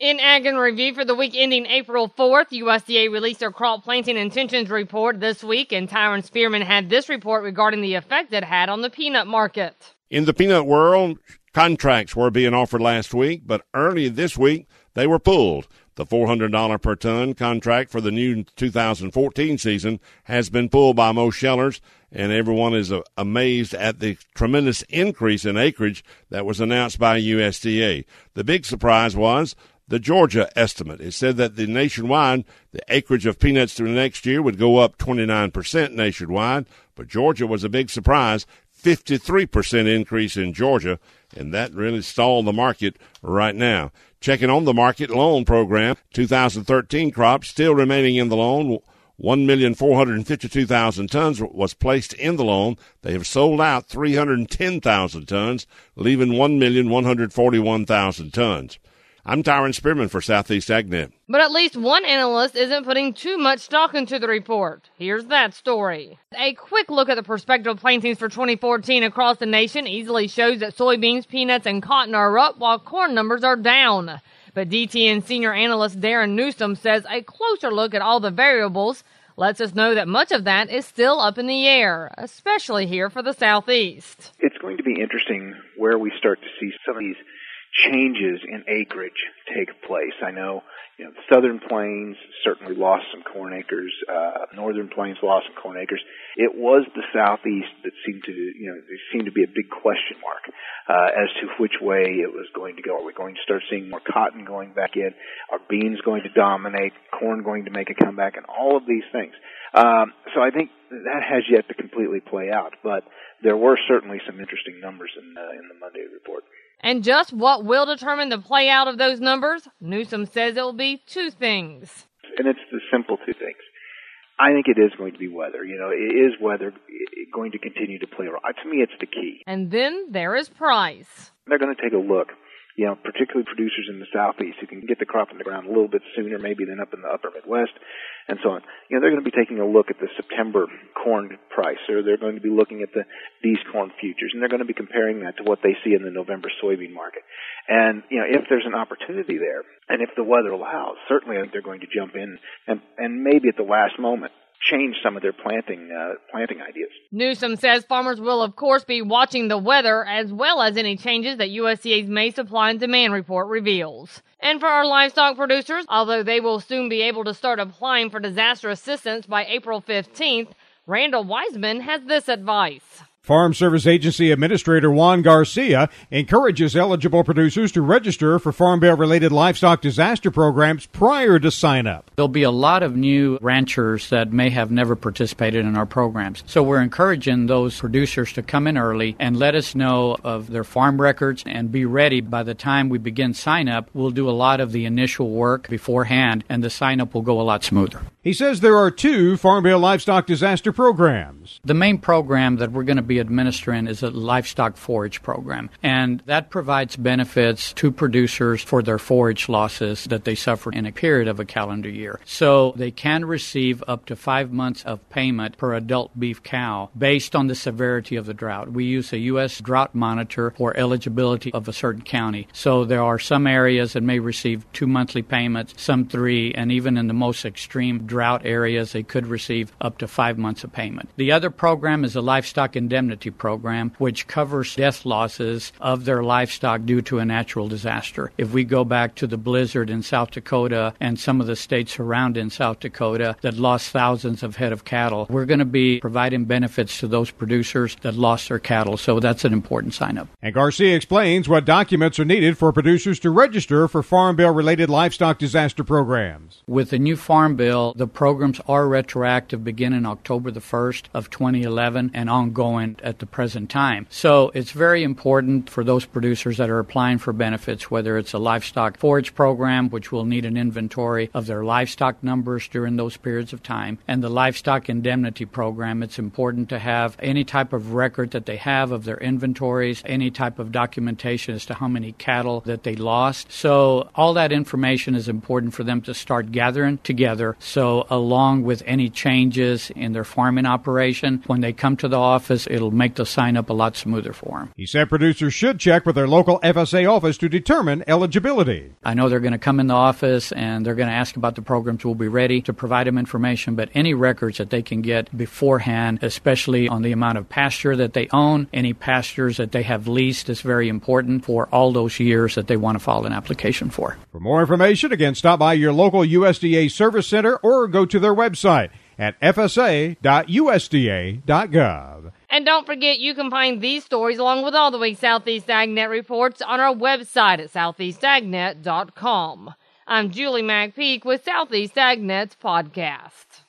In Ag in Review for the week ending April 4th, USDA released their crop planting intentions report this week, and Tyron Spearman had this report regarding the effect it had on the peanut market. In the peanut world, contracts were being offered last week, but early this week they were pulled. The $400 per ton contract for the new 2014 season has been pulled by most shellers, and everyone is uh, amazed at the tremendous increase in acreage that was announced by USDA. The big surprise was the Georgia estimate. It said that the nationwide, the acreage of peanuts through the next year would go up 29% nationwide, but Georgia was a big surprise. 53% increase in Georgia, and that really stalled the market right now. Checking on the market loan program, 2013 crop still remaining in the loan. 1,452,000 tons was placed in the loan. They have sold out 310,000 tons, leaving 1,141,000 tons. I'm Tyron Spearman for Southeast AgNet. But at least one analyst isn't putting too much stock into the report. Here's that story. A quick look at the prospective plantings for 2014 across the nation easily shows that soybeans, peanuts, and cotton are up while corn numbers are down. But DTN senior analyst Darin Newsom says a closer look at all the variables lets us know that much of that is still up in the air, especially here for the Southeast. It's going to be interesting where we start to see some of these changes in acreage take place. I know, you know, the southern plains certainly lost some corn acres. Uh, northern plains lost some corn acres. It was the southeast that seemed to, you know, there seemed to be a big question mark uh, as to which way it was going to go. Are we going to start seeing more cotton going back in? Are beans going to dominate? Corn going to make a comeback? And all of these things. Um, so I think that has yet to completely play out, but there were certainly some interesting numbers in in the Monday report. And just what will determine the play out of those numbers? Newsom says it will be two things. And it's the simple two things. I think it is going to be weather. You know, it is weather going to continue to play a role. To me, it's the key. And then there is price. They're going to take a look you know, particularly producers in the southeast who can get the crop in the ground a little bit sooner maybe than up in the upper Midwest and so on. You know, they're going to be taking a look at the September corn price or they're going to be looking at the these corn futures and they're going to be comparing that to what they see in the November soybean market. And, you know, if there's an opportunity there and if the weather allows, certainly they're going to jump in and, and maybe at the last moment change some of their planting uh, planting ideas. Newsom says farmers will, of course, be watching the weather as well as any changes that USDA's May supply and demand report reveals. And for our livestock producers, although they will soon be able to start applying for disaster assistance by April 15th, Randall Wiseman has this advice. Farm Service Agency Administrator Juan Garcia encourages eligible producers to register for Farm Bill related livestock disaster programs prior to sign up. There'll be a lot of new ranchers that may have never participated in our programs. So we're encouraging those producers to come in early and let us know of their farm records and be ready by the time we begin sign up. We'll do a lot of the initial work beforehand and the sign up will go a lot smoother. He says there are two Farm Bill livestock disaster programs. The main program that we're going to be administering is a livestock forage program, and that provides benefits to producers for their forage losses that they suffer in a period of a calendar year. So they can receive up to five months of payment per adult beef cow based on the severity of the drought. We use a U.S. drought monitor for eligibility of a certain county. So there are some areas that may receive two monthly payments, some three, and even in the most extreme drought areas, they could receive up to five months of payment. The other program is a livestock indemnity indemnity program, which covers death losses of their livestock due to a natural disaster. If we go back to the blizzard in South Dakota and some of the states around in South Dakota that lost thousands of head of cattle, we're going to be providing benefits to those producers that lost their cattle. So that's an important sign up. And Garcia explains what documents are needed for producers to register for Farm Bill related livestock disaster programs. With the new Farm Bill, the programs are retroactive beginning October the 1st of 2011 and ongoing at the present time. So it's very important for those producers that are applying for benefits, whether it's a livestock forage program, which will need an inventory of their livestock numbers during those periods of time, and the livestock indemnity program. It's important to have any type of record that they have of their inventories, any type of documentation as to how many cattle that they lost. So all that information is important for them to start gathering together. So along with any changes in their farming operation, when they come to the office, it'll make the sign up a lot smoother for them. He said producers should check with their local FSA office to determine eligibility. I know they're going to come in the office and they're going to ask about the programs. We'll be ready to provide them information, but any records that they can get beforehand, especially on the amount of pasture that they own, any pastures that they have leased is very important for all those years that they want to file an application for. For more information, again, stop by your local USDA service center or go to their website at fsa.usda.gov. And don't forget, you can find these stories along with all the week's Southeast AgNet reports on our website at southeastagnet.com. I'm Julie McPeak with Southeast AgNet's podcast.